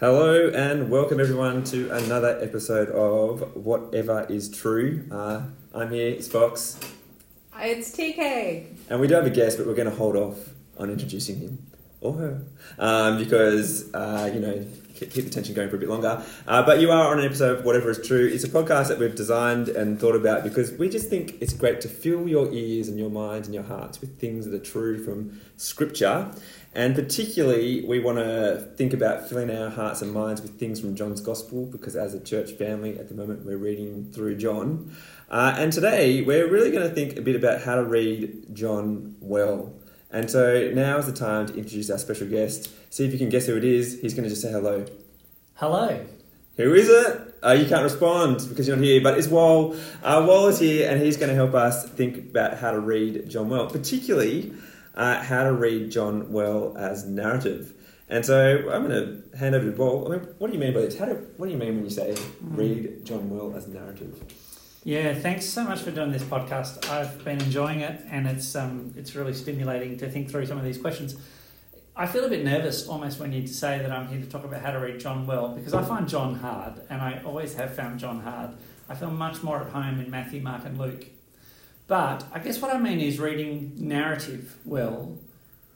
Hello and welcome everyone to another episode of Whatever is True. Uh, I'm here, it's Fox, It's TK. and we do have a guest, but we're going to hold off on introducing him or her um, because, uh, you know, keep the tension going for a bit longer. Uh, but you are on an episode of Whatever is True. It's a podcast that we've designed and thought about because we just think it's great to fill your ears and your minds and your hearts with things that are true from Scripture. And particularly, we want to think about filling our hearts and minds with things from John's Gospel because, as a church family, at the moment we're reading through John. Uh, and today, we're really going to think a bit about how to read John well. And so now is the time to introduce our special guest. See if you can guess who it is. He's going to just say hello. Hello. Who is it? Uh, you can't respond because you're not here, but it's Wal. Uh, Wal is here and he's going to help us think about how to read John well, particularly uh, how to read John well as narrative. And so I'm going to hand over to Wal. I mean, what do you mean by this? How do, what do you mean when you say read John well as narrative? Yeah, thanks so much for doing this podcast. I've been enjoying it, and it's um, it's really stimulating to think through some of these questions. I feel a bit nervous almost when you say that I'm here to talk about how to read John well because I find John hard, and I always have found John hard. I feel much more at home in Matthew, Mark, and Luke. But I guess what I mean is reading narrative well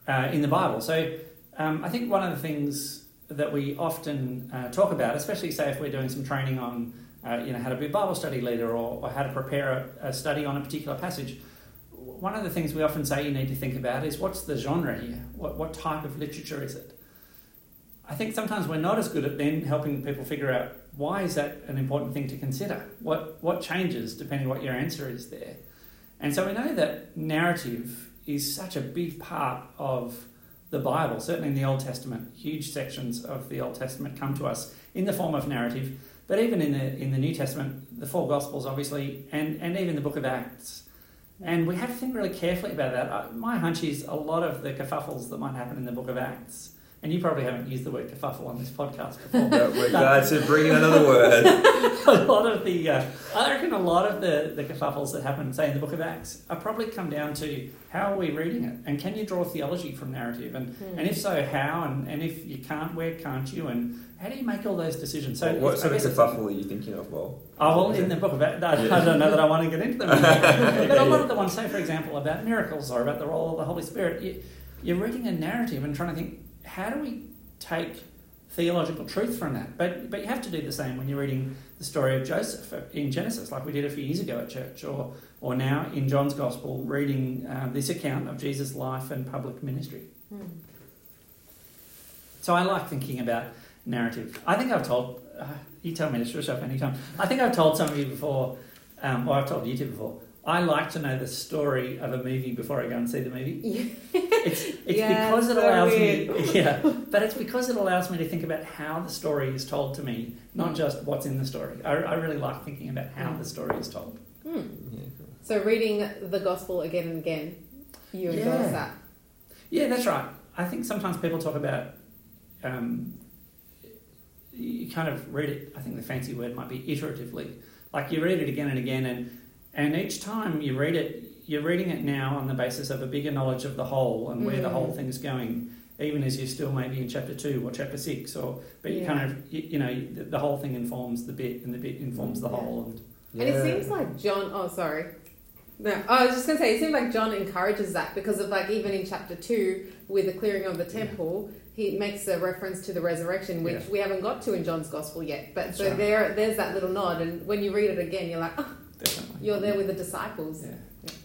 uh, in the Bible. So um, I think one of the things that we often uh, talk about, especially say if we're doing some training on uh, you know how to be a Bible study leader or, or how to prepare a, a study on a particular passage, one of the things we often say you need to think about is what's the genre here? What, what type of literature is it? I think sometimes we're not as good at then helping people figure out why is that an important thing to consider? What, what changes depending what your answer is there? And so we know that narrative is such a big part of the Bible, certainly in the Old Testament. Huge sections of the Old Testament come to us in the form of narrative, but even in the, in the New Testament, the four Gospels, obviously, and, and even the book of Acts. And we have to think really carefully about that. Uh, My hunch is a lot of the kerfuffles that might happen in the book of Acts, and you probably haven't used the word kerfuffle on this podcast before. But we're glad to bring in another word. a lot of the, uh, I reckon a lot of the, the kerfuffles that happen, say, in the book of Acts, are probably come down to how are we reading it? And can you draw theology from narrative? And, Hmm. and if so, how? And, and if you can't, where can't you? And how do you make all those decisions? So what I sort of guess it's- kerfuffle are you thinking of, Wal? Oh, well, in the book of Acts, I, I don't know that I want to get into them. but a lot of the ones, say, for example, about miracles or about the role of the Holy Spirit, you, you're reading a narrative and trying to think, how do we take theological truth from that? But, but you have to do the same when you're reading the story of Joseph in Genesis, like we did a few years ago at church, or, or now in John's Gospel, reading uh, this account of Jesus' life and public ministry. Hmm. So I like thinking about narrative. I think I've told, uh, you tell me to shush up anytime. I think I've told some of you before, um, or I've told you two before. I like to know the story of a movie before I go and see the movie. It's, it's Yeah, because it so allows weird. me, yeah, but it's because it allows me to think about how the story is told to me, not Mm. just what's in the story. I, I really like thinking about how Mm. the story is told. Hmm. Yeah, So reading the gospel again and again, you endorse Yeah. that. Yeah, that's right. I think sometimes people talk about um, you kind of read it. I think the fancy word might be iteratively. Like you read it again and again, and and each time you read it, you're reading it now on the basis of a bigger knowledge of the whole and where the Mm. whole thing's going. Even as you're still maybe in chapter two or chapter six, or but you kind of you, you know the, the whole thing informs the bit, and the bit informs the Yeah. whole. And And it seems like John. Oh, sorry. No, I was just gonna say it seems like John encourages that because of like even in chapter two with the clearing of the temple, he makes a reference to the resurrection, which Yeah. we haven't got to in John's gospel yet. But so right. there, there's that little nod, and when you read it again, you're like, oh, definitely, you're there with the disciples.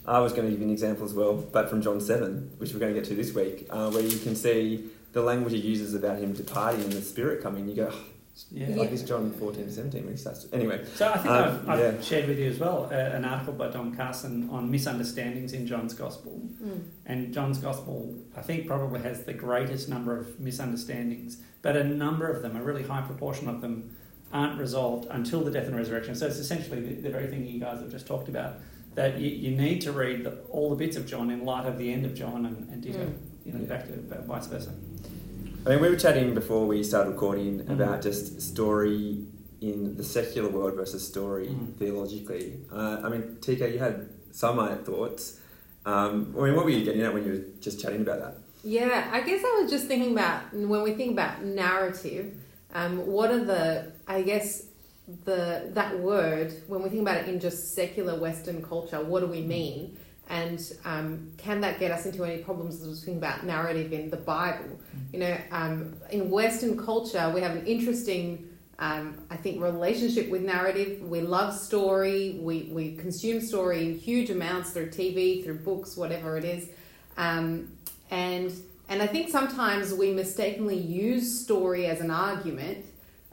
Yeah. I was going to give you an example as well, but from John 7, which we're going to get to this week, uh, where you can see the language he uses about him departing and the Spirit coming. You go, oh, Yeah. like this John 14 to 17 when he starts. To, anyway, So I think Um, I've, I've yeah. shared with you as well uh, an article by Don Carson on misunderstandings in John's Gospel. Mm. And John's Gospel, I think, probably has the greatest number of misunderstandings, but a number of them, a really high proportion of them, aren't resolved until the death and resurrection. So it's essentially the, the very thing you guys have just talked about that you, you need to read the, all the bits of John in light of the end of John and, and ditto, Mm. you know, Yeah. back to vice versa. I mean, we were chatting before we started recording Mhm. about just story in the secular world versus story Mhm. theologically. Uh, I mean, TK, you had some thoughts. Um, I mean, what were you getting at when you were just chatting about that? Yeah, I guess I was just thinking about when we think about narrative, um, what are the, I guess, the that word when we think about it in just secular Western culture, what do we mean? And um, can that get us into any problems as we think about narrative in the Bible? You know, um, in Western culture, we have an interesting, um, I think, relationship with narrative. We love story. We, we consume story in huge amounts through TV, through books, whatever it is. Um, and and I think sometimes we mistakenly use story as an argument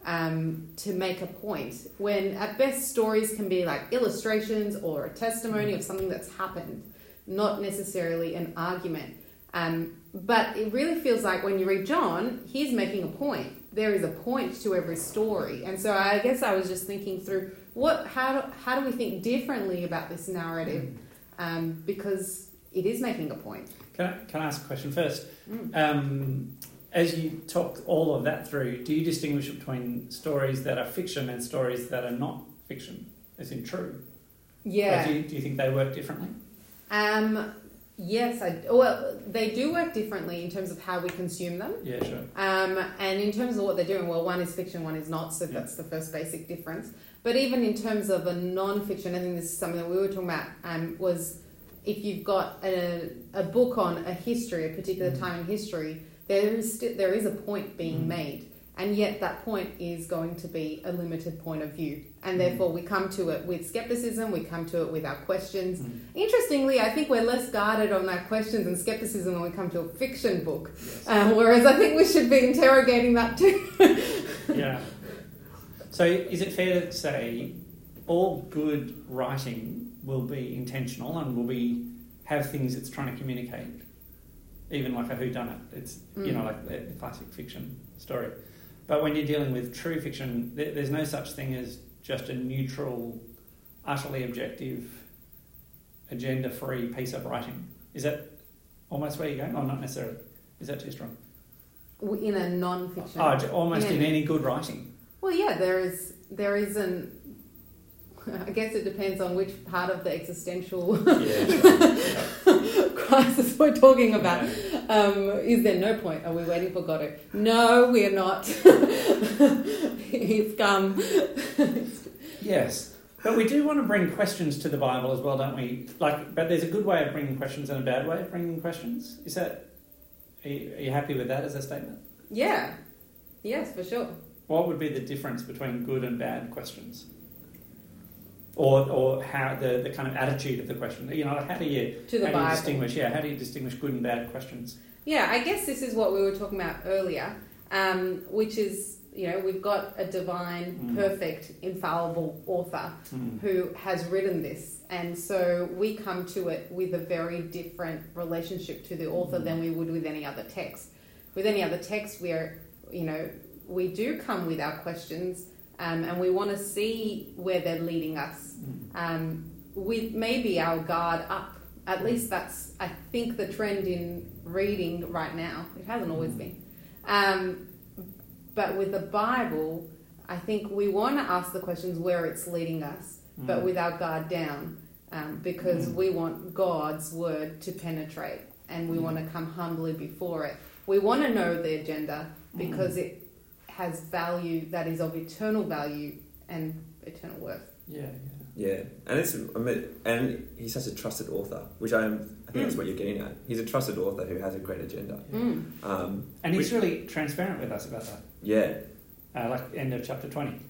um, to make a point when at best stories can be like illustrations or a testimony of something that's happened, not necessarily an argument. Um, but it really feels like when you read John, he's making a point. There is a point to every story, and so I guess I was just thinking through what how do, how do we think differently about this narrative um, because it is making a point. Can I, can I ask a question first? Mm. Um, as you talk all of that through, do you distinguish between stories that are fiction and stories that are not fiction, as in true? Yeah. Do you, do you think they work differently? Um, yes, I well they do work differently in terms of how we consume them. Yeah, sure. Um, and in terms of what they're doing, well, one is fiction, one is not, so Yeah. that's the first basic difference. But even in terms of a non-fiction, I think this is something that we were talking about. Um, was if you've got a, a book on a history, a particular Mm. time in history, there is sti- there is a point being Mm. made, and yet that point is going to be a limited point of view, and Mm. therefore we come to it with skepticism. We come to it with our questions. Mm. Interestingly, I think we're less guarded on our questions and skepticism when we come to a fiction book, Yes. um, whereas I think we should be interrogating that too. yeah. So, is it fair to say all good writing will be intentional and will be have things it's trying to communicate, even like a whodunit? It's you know Mm. like the, classic fiction story. But when you're dealing with true fiction, there, there's no such thing as just a neutral, utterly objective, agenda-free piece of writing. Is that almost where you're going? Or not necessarily? Is that too strong? in a non-fiction. Oh, almost Yeah. in any good writing. Well, yeah, there is there is an. I guess it depends on which part of the existential Yeah. crisis we're talking about. Um, is there no point? Are we waiting for God to? No, we are not. He's come. Yes, but we do want to bring questions to the Bible as well, don't we? Like, but there's a good way of bringing questions and a bad way of bringing questions. Is that? Are you, are you happy with that as a statement? Yeah. Yes, for sure. What would be the difference between good and bad questions? Or, or how the, the kind of attitude of the question? You know, how do you To the how do you Bible. distinguish? Yeah, how do you distinguish good and bad questions? Yeah, I guess this is what we were talking about earlier, um, which is you know we've got a divine, Mm. perfect, infallible author Hmm. who has written this, and so we come to it with a very different relationship to the author Mm. than we would with any other text. With any other text, we are you know we do come with our questions, um, and we want to see where they're leading us Hmm. um, with maybe our guard up. At least that's, I think, the trend in reading right now. It hasn't always been. Um, but with the Bible, I think we want to ask the questions where it's leading us, but Mm. with our guard down, um, because Mm. we want God's word to penetrate and we Mm. want to come humbly before it. We want to know the agenda because Mm. it has value that is of eternal value and eternal worth. Yeah, yeah. Yeah, and it's I mean, and he's such a trusted author, which I'm. I think that's what you're getting at. He's a trusted author who has a great agenda. yeah. Mm. Um, And he's which- really transparent with us about that. yeah, Uh, like end of chapter 20.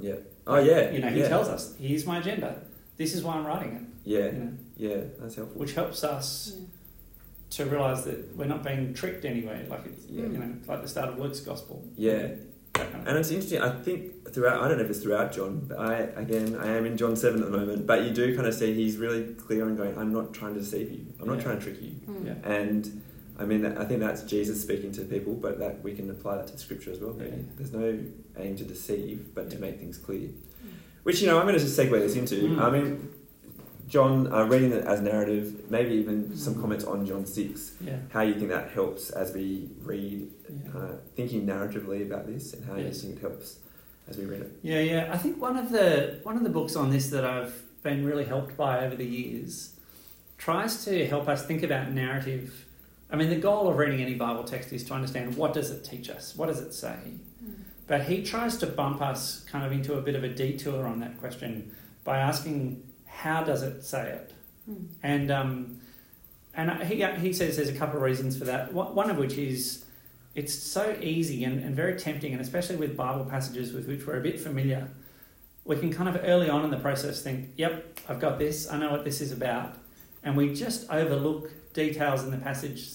yeah. Oh yeah, You know, he yeah. tells us, here's my agenda. This is why I'm writing it. Yeah, You know, yeah, that's helpful. which helps us to realise that we're not being tricked anyway. Like it's, Yeah. you know, like the start of Luke's gospel. Yeah, kind of and it's interesting. I think throughout. I don't know if it's throughout John, but I again I am in John seven at the moment. But you do kind of see he's really clear and going. I'm not trying to deceive you. I'm not Yeah. trying to trick you. Mm. Yeah. And I mean, I think that's Jesus speaking to people, but that we can apply that to Scripture as well. Yeah. there's no aim to deceive, but to make things clear. Which you know, I'm going to just segue this into. Mm. I mean, John, uh, reading it as narrative, maybe even some Mm. comments on John six. Yeah. How you think that helps as we read, Yeah. uh, thinking narratively about this, and how Yes. you think it helps as we read it. Yeah, yeah. I think one of the one of the books on this that I've been really helped by over the years tries to help us think about narrative. I mean, the goal of reading any Bible text is to understand what does it teach us, what does it say. But he tries to bump us kind of into a bit of a detour on that question by asking, how does it say it? Hmm. And um, and he, he says there's a couple of reasons for that. One of which is it's so easy and, and very tempting, and especially with Bible passages with which we're a bit familiar, we can kind of early on in the process think, yep, I've got this, I know what this is about. And we just overlook details in the passage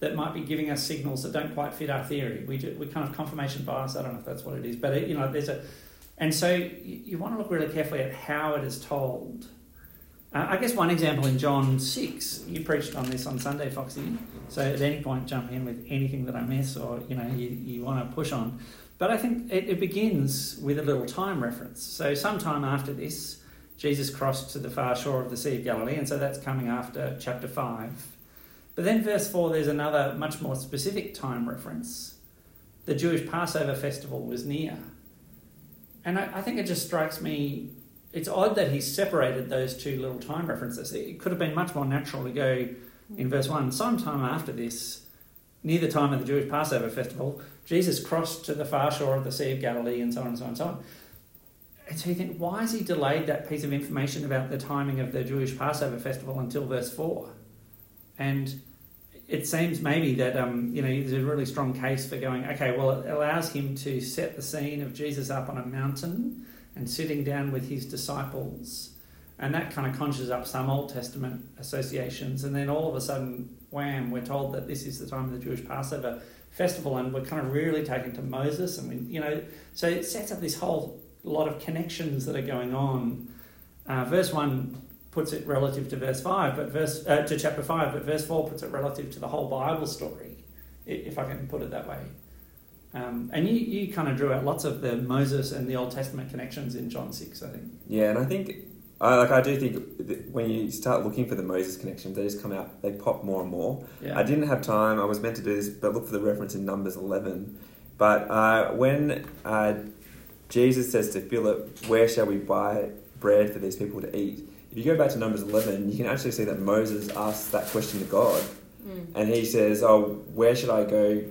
that might be giving us signals that don't quite fit our theory. We, do, we kind of confirmation bias, I don't know if that's what it is, but it, you know, there's a. And so you, you want to look really carefully at how it is told uh, I guess one example in John 6, you preached on this on Sunday, Foxy. So at any point, jump in with anything that I miss or you know you, you want to push on. But I think it, it begins with a little time reference. So sometime after this, Jesus crossed to the far shore of the Sea of Galilee, and so that's coming after chapter 5. But then, verse 4, there's another much more specific time reference. The Jewish Passover festival was near. And I, I think it just strikes me it's odd that he separated those two little time references. It could have been much more natural to go in verse 1 sometime after this, near the time of the Jewish Passover festival, Jesus crossed to the far shore of the Sea of Galilee and so on and so on and so on. And so you think, why has he delayed that piece of information about the timing of the Jewish Passover festival until verse 4? And it seems maybe that um, you know there's a really strong case for going, okay, well, it allows him to set the scene of Jesus up on a mountain and sitting down with his disciples. And that kind of conjures up some Old Testament associations. And then all of a sudden, wham, we're told that this is the time of the Jewish Passover festival. And we're kind of really taken to Moses. And, we, you know, so it sets up this whole lot of connections that are going on. Uh, verse 1 puts it relative to verse 5, but verse uh, to chapter 5, but verse 4 puts it relative to the whole Bible story, if I can put it that way. Um, and you, you kind of drew out lots of the Moses and the Old Testament connections in John 6, I think. Yeah, and I think, I, like, I do think when you start looking for the Moses connections, they just come out, they pop more and more. Yeah. I didn't have time, I was meant to do this, but look for the reference in Numbers 11. But uh, when uh, Jesus says to Philip, Where shall we buy bread for these people to eat? If you go back to Numbers 11, you can actually see that Moses asks that question to God. Mm. And he says, Oh, where should I go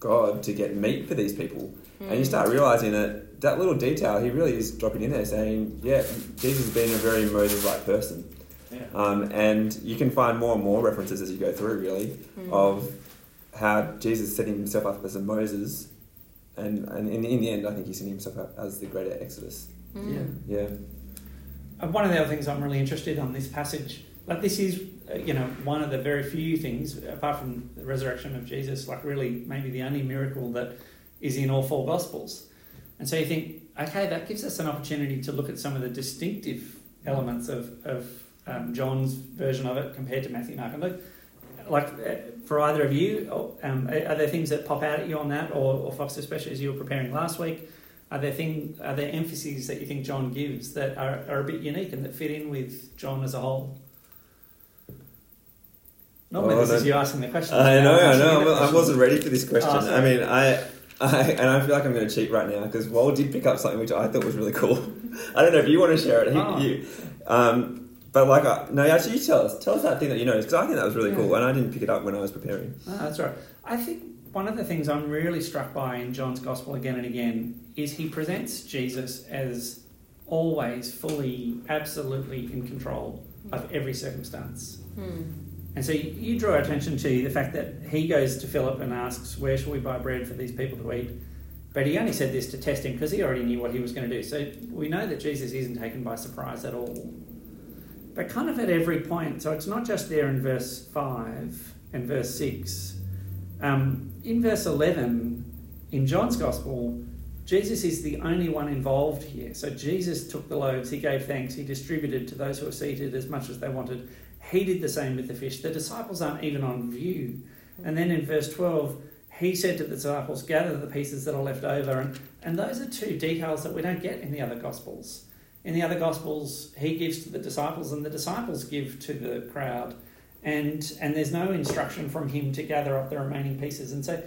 God to get meat for these people. Mm. And you hmm. start realizing that that little detail, he really is dropping in there saying, yeah, Jesus being a very Moses like person. Yeah. Um, and you can find more and more references as you go through, really, mm. of how Jesus setting himself up as a Moses. And, and in, in the end, I think he's setting himself up as the greater Exodus. Mm. Yeah. Yeah. Uh, one of the other things I'm really interested on this passage, like this is uh, you know, one of the very few things, apart from the resurrection of Jesus, like really maybe the only miracle that is in all four Gospels. And so you think, okay, that gives us an opportunity to look at some of the distinctive elements of, of um, John's version of it compared to Matthew, Mark, and Luke. Like, uh, for either of you, um, are there things that pop out at you on that, or, or Fox, especially as you were preparing last week? Are there thing, are there emphases that you think John gives that are, are a bit unique and that fit in with John as a whole? Normally, oh, this is you asking the question. I know, I know. I wasn't ready for this question. Oh, I mean, I, I, and I feel like I'm going to cheat right now because Wal did pick up something which I thought was really cool. I don't know if you want to share it. He, oh. you, um, but like, uh, no, actually, you tell us. Tell us that thing that you noticed because I think that was really yeah. cool, and I didn't pick it up when I was preparing. Oh, that's right. I think one of the things I'm really struck by in John's Gospel again and again is he presents Jesus as always fully, absolutely in control of every circumstance. Hmm. And so you draw attention to the fact that he goes to Philip and asks, Where shall we buy bread for these people to eat? But he only said this to test him because he already knew what he was going to do. So we know that Jesus isn't taken by surprise at all. But kind of at every point, so it's not just there in verse 5 and verse 6. Um, in verse 11, in John's Gospel, Jesus is the only one involved here. So Jesus took the loaves, he gave thanks, he distributed to those who were seated as much as they wanted. He did the same with the fish. The disciples aren't even on view. And then in verse 12, he said to the disciples, Gather the pieces that are left over. And, and those are two details that we don't get in the other Gospels. In the other Gospels, he gives to the disciples, and the disciples give to the crowd. And, and there's no instruction from him to gather up the remaining pieces. And so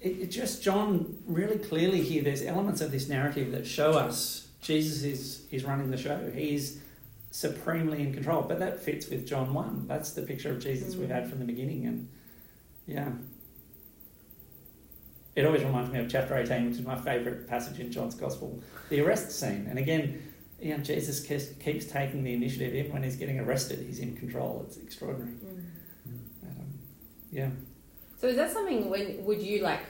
it, it just, John, really clearly here, there's elements of this narrative that show us Jesus is, is running the show. He's supremely in control. But that fits with John 1. That's the picture of Jesus we've had from the beginning. And yeah. it always reminds me of chapter 18, which is my favourite passage in John's Gospel, the arrest scene. And again, you know, Jesus keeps taking the initiative. Even when he's getting arrested, he's in control. It's extraordinary. Mm. Um, yeah. So is that something when would you like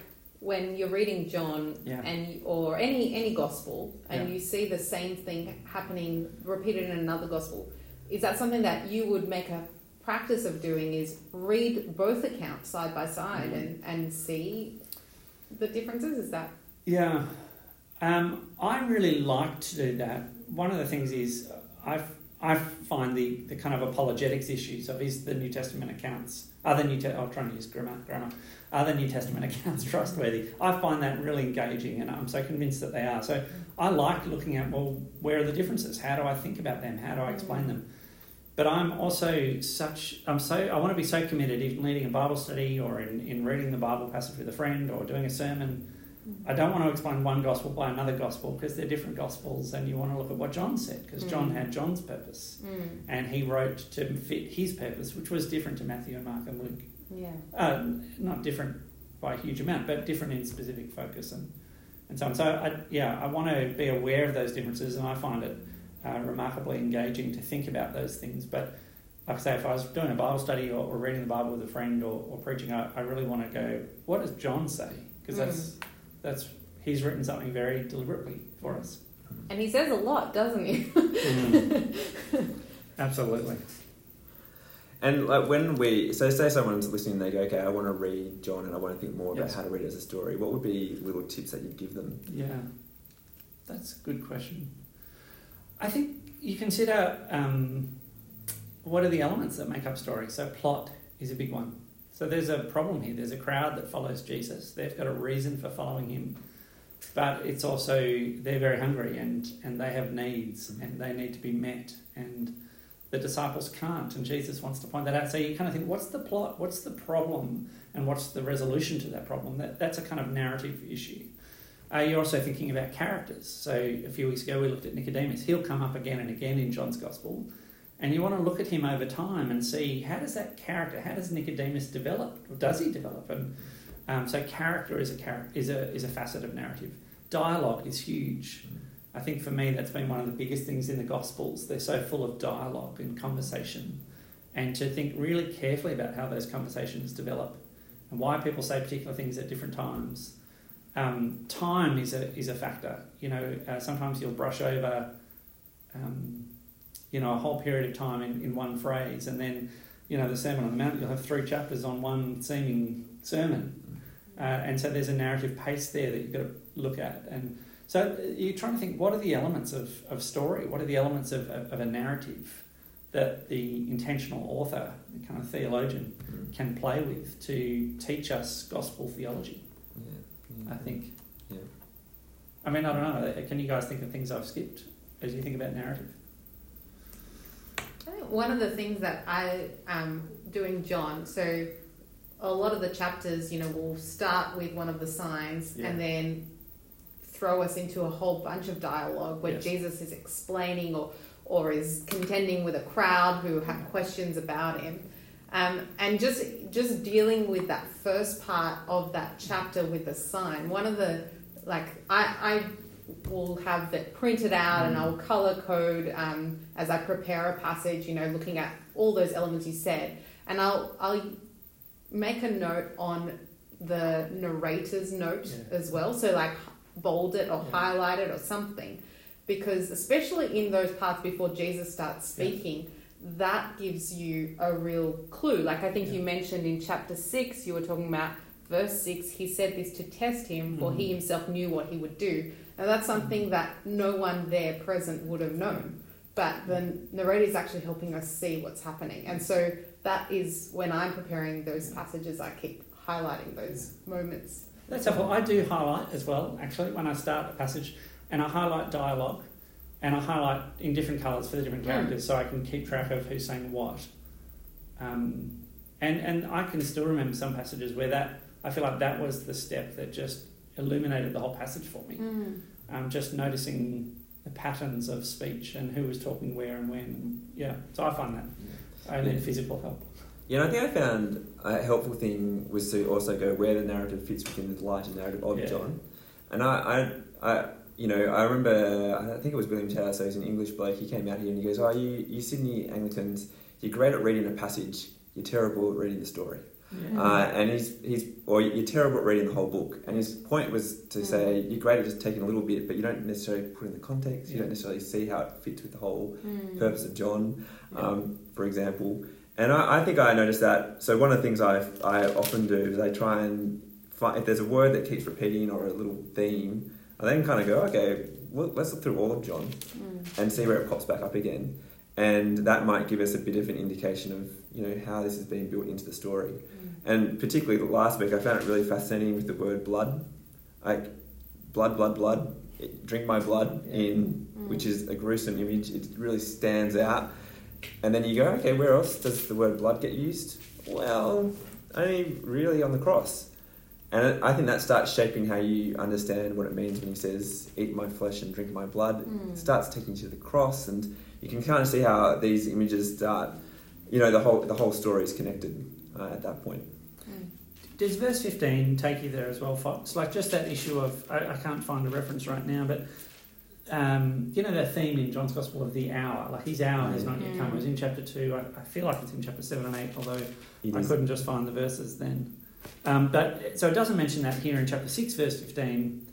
when you're reading John yeah. and or any any gospel and yeah. you see the same thing happening repeated in another gospel? Is that something that you would make a practice of doing? Is read both accounts side by side mm. and and see the differences? Is that yeah? Um, I really like to do that one of the things is I I find the, the kind of apologetics issues of is the New Testament accounts other New Te- I'm trying to use grammar grammar other New Testament accounts trustworthy. I find that really engaging, and I'm so convinced that they are. So I like looking at well, where are the differences? How do I think about them? How do I explain them? But I'm also such I'm so I want to be so committed in leading a Bible study or in, in reading the Bible passage with a friend or doing a sermon I don't want to explain one gospel by another gospel because they're different gospels, and you want to look at what John said because mm. John had John's purpose, mm. and he wrote to fit his purpose, which was different to Matthew and Mark and Luke. Yeah, uh, not different by a huge amount, but different in specific focus and and so on. So I, yeah, I want to be aware of those differences, and I find it uh, remarkably engaging to think about those things. But like I say, if I was doing a Bible study or, or reading the Bible with a friend or, or preaching, I, I, really want to go, what does John say? Because mm. that's that's he's written something very deliberately for us. And he says a lot, doesn't he? mm. Absolutely. And like when we, so say someone's listening, they go, okay, I want to read John and I want to think more about yes. how to read it as a story. What would be little tips that you'd give them? Yeah, that's a good question. I think you consider um, what are the elements that make up story. So plot is a big one. So there's a problem here. There's a crowd that follows Jesus. They've got a reason for following him. But it's also, they're very hungry and, and they have needs and they need to be met. And the disciples can't. And Jesus wants to point that out. So you kind of think, what's the plot? What's the problem? And what's the resolution to that problem? That, that's a kind of narrative issue. Uh, you're also thinking about characters. So a few weeks ago we looked at Nicodemus. He'll come up again and again in John's Gospel. And you want to look at him over time and see how does that character, how does Nicodemus develop, or does he develop? And um, so character is a is a is a facet of narrative. Dialogue is huge. I think for me that's been one of the biggest things in the Gospels. They're so full of dialogue and conversation, and to think really carefully about how those conversations develop and why people say particular things at different times. Um, time is a is a factor. You know, uh, sometimes you'll brush over. Um, you know, a whole period of time in, in one phrase. And then, you know, the Sermon on the Mount, you'll have three chapters on one seeming sermon. Uh, and so there's a narrative pace there that you've got to look at. And so you're trying to think what are the elements of, of story? What are the elements of, of, of a narrative that the intentional author, the kind of theologian, mm. can play with to teach us gospel theology? Yeah. I think. Yeah. I mean, I don't know. Can you guys think of things I've skipped as you think about narrative? One of the things that I am doing John, so a lot of the chapters, you know, will start with one of the signs yeah. and then throw us into a whole bunch of dialogue where yes. Jesus is explaining or or is contending with a crowd who have questions about him. Um, and just just dealing with that first part of that chapter with the sign. One of the like I, I will have it printed out and I'll color code um, as I prepare a passage, you know, looking at all those elements you said. And I'll, I'll make a note on the narrator's note yeah. as well. So, like, bold it or yeah. highlight it or something. Because, especially in those parts before Jesus starts speaking, yeah. that gives you a real clue. Like, I think you mentioned in chapter 6, you were talking about verse 6, he said this to test him, for mm-hmm. he himself knew what he would do. And that's something that no one there present would have known. But the narrator is actually helping us see what's happening. And so that is when I'm preparing those passages, I keep highlighting those moments. That's helpful. I do highlight as well, actually, when I start a passage, and I highlight dialogue and I highlight in different colours for the different characters mm. so I can keep track of who's saying what. Um, and, and I can still remember some passages where that, I feel like that was the step that just illuminated the whole passage for me. Mm um, just noticing the patterns of speech and who was talking where and when. Yeah, so I find that I need physical help. Yeah, know, I think I found a helpful thing was to also go where the narrative fits within the larger narrative of Yeah. John. And I, I, I, you know, I remember, I think it was William Taylor, so he's an English bloke, he came out here and he goes, oh, you, you Sydney Anglicans, you're great at reading a passage, you're terrible at reading the story. Yeah. Uh, and he's, he's, or you're terrible at reading the whole book. And his point was to Mm. say, you're great at just taking a little bit, but you don't necessarily put in the context, you don't necessarily see how it fits with the whole Mm. purpose of John, um, for example. And I, I think I noticed that. So one of the things I, I often do is I try and find if there's a word that keeps repeating or a little theme, I then kind of go, okay, well, let's look through all of John Mm. and see where it pops back up again. And that might give us a bit of an indication of you know how this has been built into the story. Mm. And particularly last week, I found it really fascinating with the word blood, like blood, blood, blood. Drink my blood in, Mm. which is a gruesome image. It really stands out. And then you go, okay, where else does the word blood get used? Well, only really on the cross. And I think that starts shaping how you understand what it means when he says, "Eat my flesh and drink my blood." Mm. It starts taking you to the cross, and you can kind of see how these images start. You know, the whole the whole story is connected uh, at that point. Mm. Does verse 15 take you there as well, Fox? Like just that issue of, I, I can't find a reference right now, but um, you know that theme in John's Gospel of the hour? Like his hour has not yet come. It was in chapter 2. I, I feel like it's in chapter 7 and 8, although It I is- couldn't just find the verses then. Um, but So it doesn't mention that here in chapter 6, verse 15,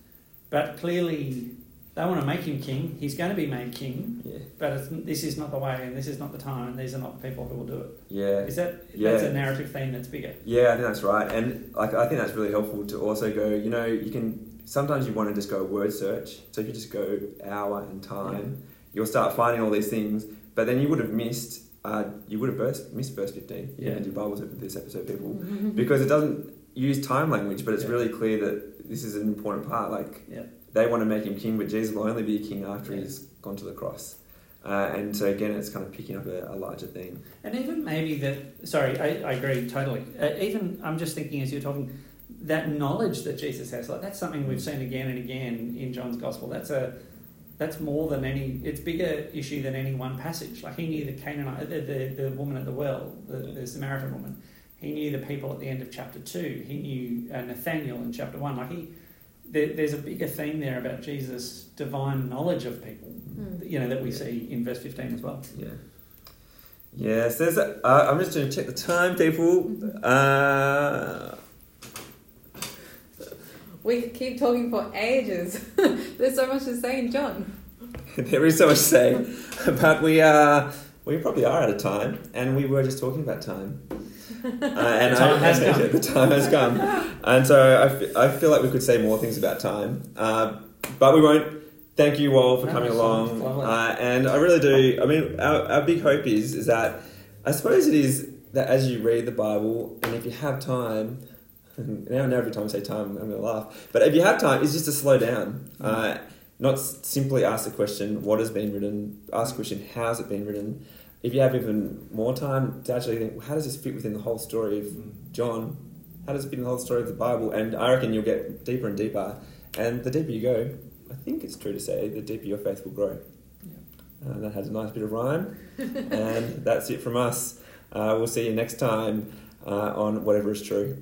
but clearly they want to make him king. He's going to be made king, yeah, but it's, this is not the way and this is not the time and these are not the people who will do it. yeah, Is that Yeah. that's a narrative theme that's bigger? yeah. I think that's right, and like I think that's really helpful to also go. You know, you can sometimes you want to just go word search. So if you just go hour and time, you'll start finding all these things. But then you would have missed. Uh, you would have burst, missed verse fifteen. Yeah. And your Bibles open this episode, people. Because it doesn't use time language, but it's Yeah. really clear that this is an important part. Like Yeah. They want to make him king, but Jesus will only be a king after Yeah. he's gone to the cross. Uh, and so again, it's kind of picking up a, a larger theme. And even maybe that, sorry, I, I agree totally. Uh, even, I'm just thinking as you're talking, that knowledge that Jesus has, like that's something we've seen again and again in John's Gospel. That's a, that's more than any, it's bigger issue than any one passage. Like he knew the Canaanite, the, the, the woman at the well, the, the Samaritan woman. He knew the people at the end of chapter two. He knew uh, Nathaniel in chapter one. Like he, there, there's a bigger theme there about Jesus' divine knowledge of people, Mm. you know, that we see in verse 15 as well. Yeah. Yes, there's a, uh, I'm just going to check the time, people. Uh, We could keep talking for ages. There's so much to say in John. there is so much to say, but we are we probably are out of time, and we were just talking about time. Uh, and The time I- has come. the time has come, and so I, f- I feel like we could say more things about time, uh, but we won't. Thank you all for No, coming along, uh, and I really do. I mean, our, our big hope is is that I suppose it is that as you read the Bible, and if you have time, now, now every time I say time, I'm going to laugh. But if you have time, it's just to slow down. Uh, not s- simply ask the question, what has been written? Ask the question, how's it been written? If you have even more time to actually think, well, how does this fit within the whole story of John? How does it fit in the whole story of the Bible? And I reckon you'll get deeper and deeper. And the deeper you go, I think it's true to say, the deeper your faith will grow. Uh, that has a nice bit of rhyme. and that's it from us. Uh, we'll see you next time uh, on Whatever is True.